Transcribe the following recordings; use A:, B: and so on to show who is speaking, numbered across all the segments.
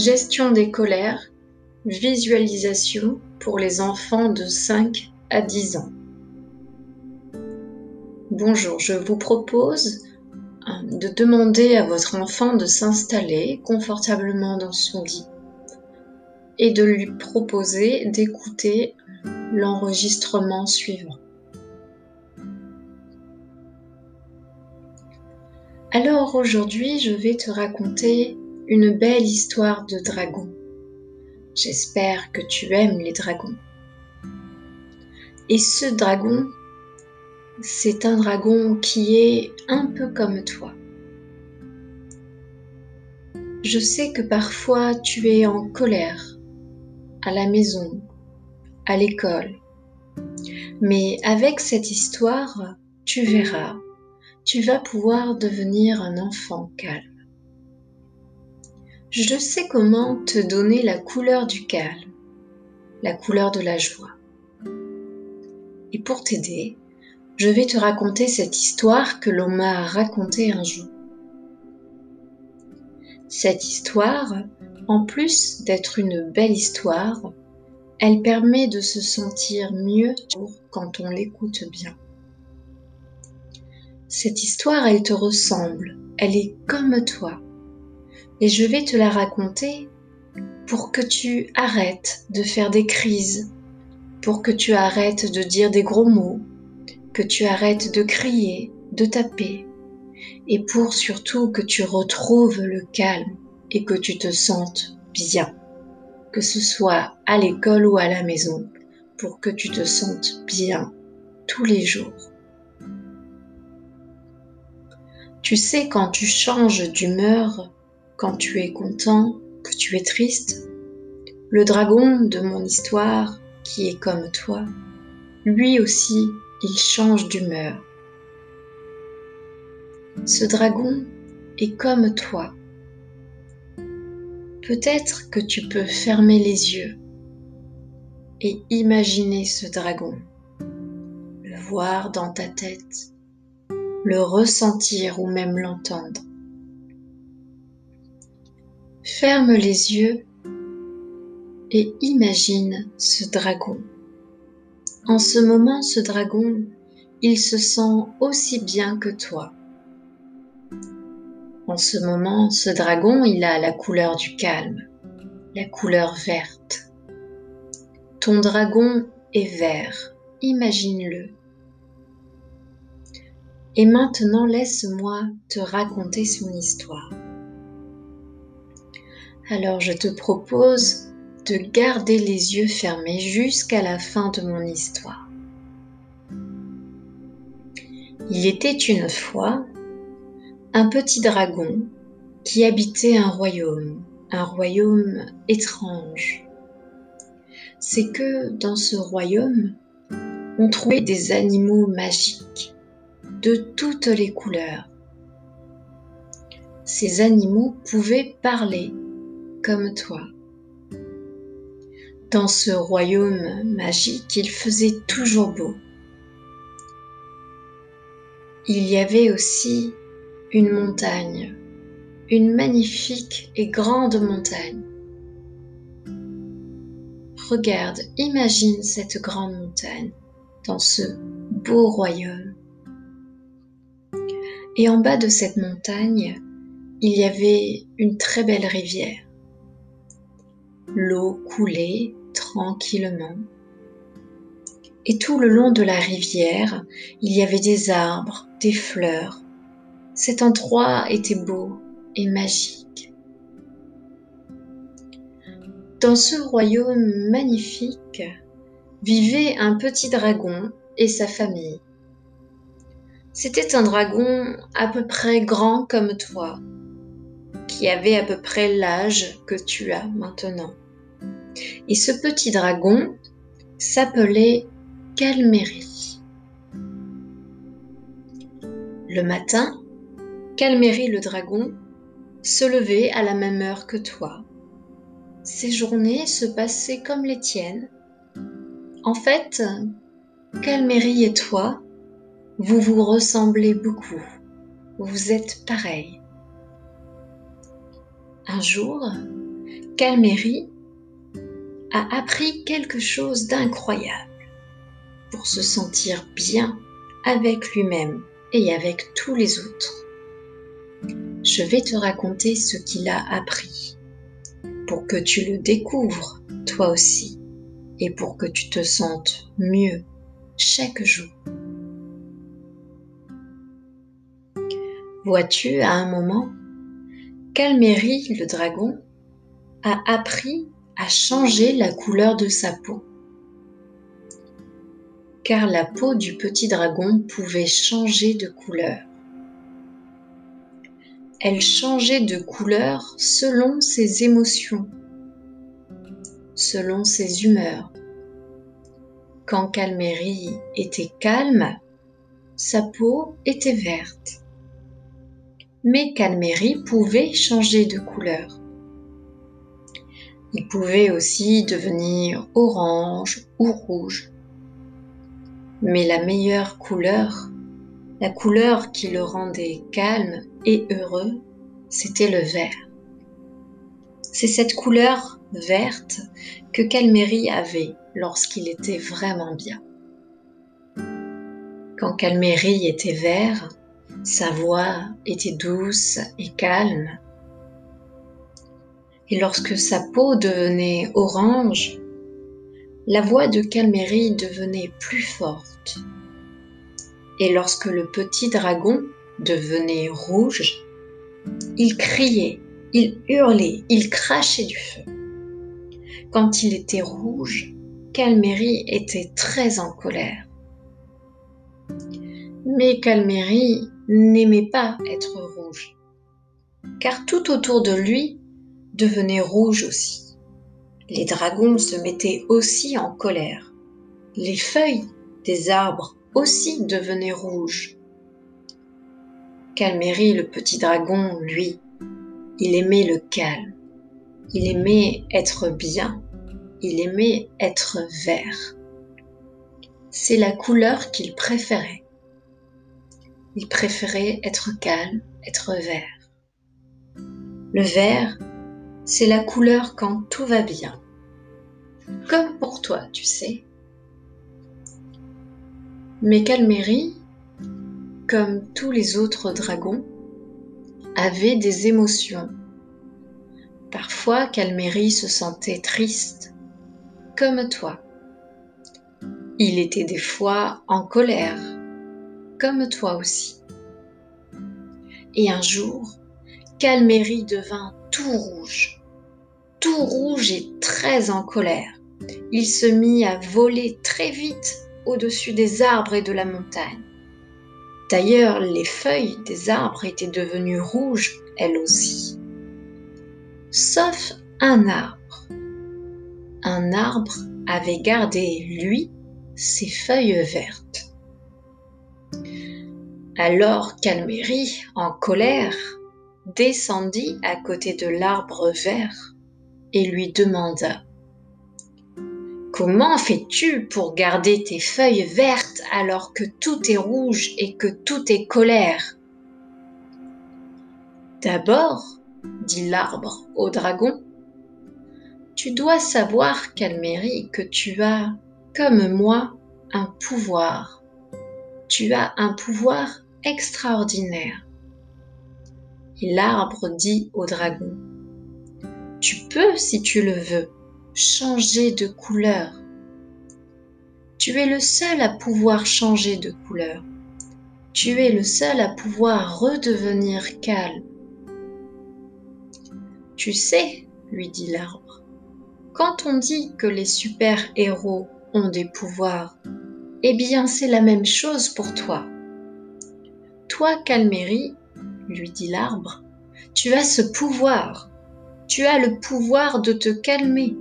A: gestion des colères, visualisation pour les enfants de 5 à 10 ans. Bonjour, je vous propose euh, de demander à votre enfant de s'installer confortablement dans son lit et de lui proposer d'écouter l'enregistrement suivant. Alors aujourd'hui, je vais te raconter une belle histoire de dragon. J'espère que tu aimes les dragons. Et ce dragon, c'est un dragon qui est un peu comme toi. Je sais que parfois tu es en colère à la maison, à l'école. Mais avec cette histoire, tu verras, tu vas pouvoir devenir un enfant calme. Je sais comment te donner la couleur du calme, la couleur de la joie. Et pour t'aider, je vais te raconter cette histoire que l'on m'a racontée un jour. Cette histoire, en plus d'être une belle histoire, elle permet de se sentir mieux quand on l'écoute bien. Cette histoire, elle te ressemble, elle est comme toi. Et je vais te la raconter pour que tu arrêtes de faire des crises, pour que tu arrêtes de dire des gros mots, que tu arrêtes de crier, de taper, et pour surtout que tu retrouves le calme et que tu te sentes bien, que ce soit à l'école ou à la maison, pour que tu te sentes bien tous les jours. Tu sais, quand tu changes d'humeur, quand tu es content, que tu es triste, le dragon de mon histoire, qui est comme toi, lui aussi, il change d'humeur. Ce dragon est comme toi. Peut-être que tu peux fermer les yeux et imaginer ce dragon, le voir dans ta tête le ressentir ou même l'entendre. Ferme les yeux et imagine ce dragon. En ce moment, ce dragon, il se sent aussi bien que toi. En ce moment, ce dragon, il a la couleur du calme, la couleur verte. Ton dragon est vert, imagine-le. Et maintenant laisse-moi te raconter son histoire. Alors je te propose de garder les yeux fermés jusqu'à la fin de mon histoire. Il était une fois un petit dragon qui habitait un royaume, un royaume étrange. C'est que dans ce royaume, on trouvait des animaux magiques de toutes les couleurs. Ces animaux pouvaient parler comme toi. Dans ce royaume magique, il faisait toujours beau. Il y avait aussi une montagne, une magnifique et grande montagne. Regarde, imagine cette grande montagne dans ce beau royaume. Et en bas de cette montagne, il y avait une très belle rivière. L'eau coulait tranquillement. Et tout le long de la rivière, il y avait des arbres, des fleurs. Cet endroit était beau et magique. Dans ce royaume magnifique vivait un petit dragon et sa famille. C'était un dragon à peu près grand comme toi, qui avait à peu près l'âge que tu as maintenant. Et ce petit dragon s'appelait Calméry. Le matin, Calméry le dragon se levait à la même heure que toi. Ses journées se passaient comme les tiennes. En fait, Calméry et toi, vous vous ressemblez beaucoup. Vous êtes pareil. Un jour, Calméry a appris quelque chose d'incroyable pour se sentir bien avec lui-même et avec tous les autres. Je vais te raconter ce qu'il a appris pour que tu le découvres toi aussi et pour que tu te sentes mieux chaque jour. Vois-tu, à un moment, Calméry le dragon a appris à changer la couleur de sa peau. Car la peau du petit dragon pouvait changer de couleur. Elle changeait de couleur selon ses émotions, selon ses humeurs. Quand Calméry était calme, sa peau était verte. Mais Calméry pouvait changer de couleur. Il pouvait aussi devenir orange ou rouge. Mais la meilleure couleur, la couleur qui le rendait calme et heureux, c'était le vert. C'est cette couleur verte que Calméry avait lorsqu'il était vraiment bien. Quand Calméry était vert, sa voix était douce et calme et lorsque sa peau devenait orange, la voix de Calméry devenait plus forte. Et lorsque le petit dragon devenait rouge, il criait, il hurlait, il crachait du feu. Quand il était rouge, Calméry était très en colère. Mais Calméry n'aimait pas être rouge, car tout autour de lui devenait rouge aussi. Les dragons se mettaient aussi en colère. Les feuilles des arbres aussi devenaient rouges. Calméry, le petit dragon, lui, il aimait le calme. Il aimait être bien. Il aimait être vert. C'est la couleur qu'il préférait. Il préférait être calme, être vert. Le vert, c'est la couleur quand tout va bien. Comme pour toi, tu sais. Mais Calméry, comme tous les autres dragons, avait des émotions. Parfois, Calméry se sentait triste, comme toi. Il était des fois en colère, comme toi aussi. Et un jour, Calméry devint tout rouge tout rouge et très en colère. Il se mit à voler très vite au-dessus des arbres et de la montagne. D'ailleurs, les feuilles des arbres étaient devenues rouges, elles aussi. Sauf un arbre. Un arbre avait gardé, lui, ses feuilles vertes. Alors Calméry, en colère, descendit à côté de l'arbre vert et lui demanda Comment fais-tu pour garder tes feuilles vertes alors que tout est rouge et que tout est colère D'abord, dit l'arbre au dragon, tu dois savoir, Calméry, que tu as, comme moi, un pouvoir. Tu as un pouvoir extraordinaire. Et l'arbre dit au dragon, tu peux, si tu le veux, changer de couleur. Tu es le seul à pouvoir changer de couleur. Tu es le seul à pouvoir redevenir calme. Tu sais, lui dit l'arbre, quand on dit que les super-héros ont des pouvoirs, eh bien c'est la même chose pour toi. Toi, Calméry, lui dit l'arbre, tu as ce pouvoir tu as le pouvoir de te calmer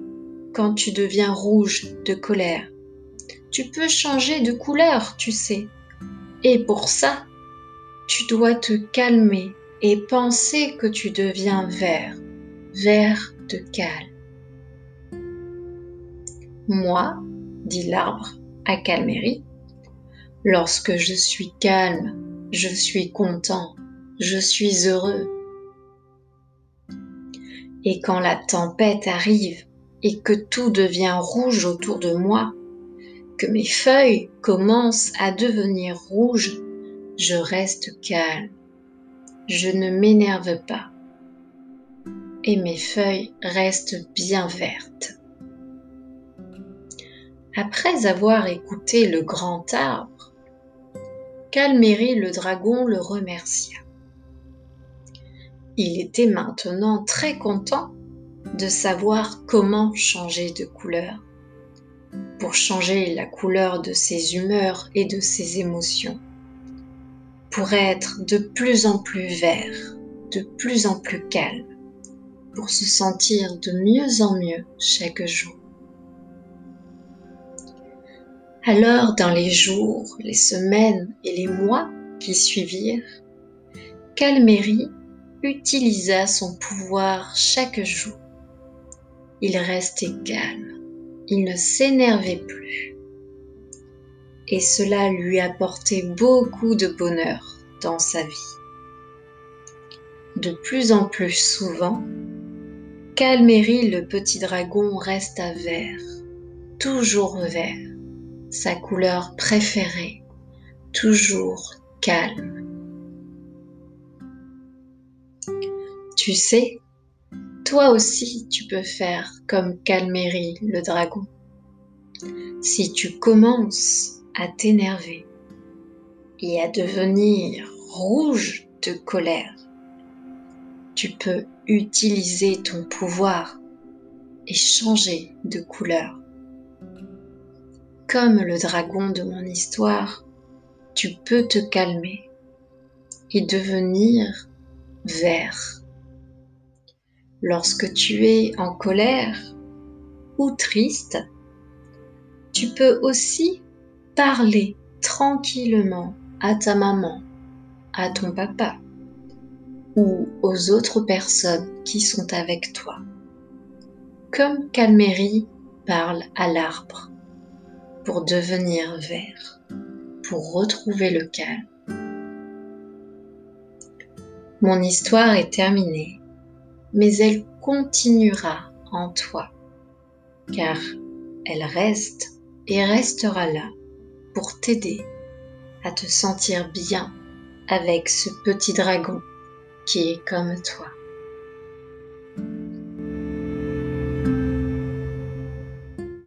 A: quand tu deviens rouge de colère. Tu peux changer de couleur, tu sais. Et pour ça, tu dois te calmer et penser que tu deviens vert, vert de calme. Moi, dit l'arbre à Calméry, lorsque je suis calme, je suis content, je suis heureux Et quand la tempête arrive et que tout devient rouge autour de moi, que mes feuilles commencent à devenir rouges, je reste calme. Je ne m'énerve pas. Et mes feuilles restent bien vertes. Après avoir écouté le grand arbre, Calméry le dragon le remercia. Il était maintenant très content de savoir comment changer de couleur, pour changer la couleur de ses humeurs et de ses émotions, pour être de plus en plus vert, de plus en plus calme, pour se sentir de mieux en mieux chaque jour. Alors, dans les jours, les semaines et les mois qui suivirent, Calméry utilisa son pouvoir chaque jour. Il restait calme, il ne s'énervait plus. Et cela lui apportait beaucoup de bonheur dans sa vie. De plus en plus souvent, Calméry le petit dragon resta vert, toujours vert, sa couleur préférée, toujours calme. Tu sais, toi aussi tu peux faire comme Calméry le dragon. Si tu commences à t'énerver et à devenir rouge de colère, tu peux utiliser ton pouvoir et changer de couleur. Comme le dragon de mon histoire, tu peux te calmer et devenir vert Lorsque tu es en colère ou triste, tu peux aussi parler tranquillement à ta maman, à ton papa ou aux autres personnes qui sont avec toi. Comme Calméry parle à l'arbre pour devenir vert, pour retrouver le calme. Mon histoire est terminée mais elle continuera en toi, car elle reste et restera là pour t'aider à te sentir bien avec ce petit dragon qui est comme toi.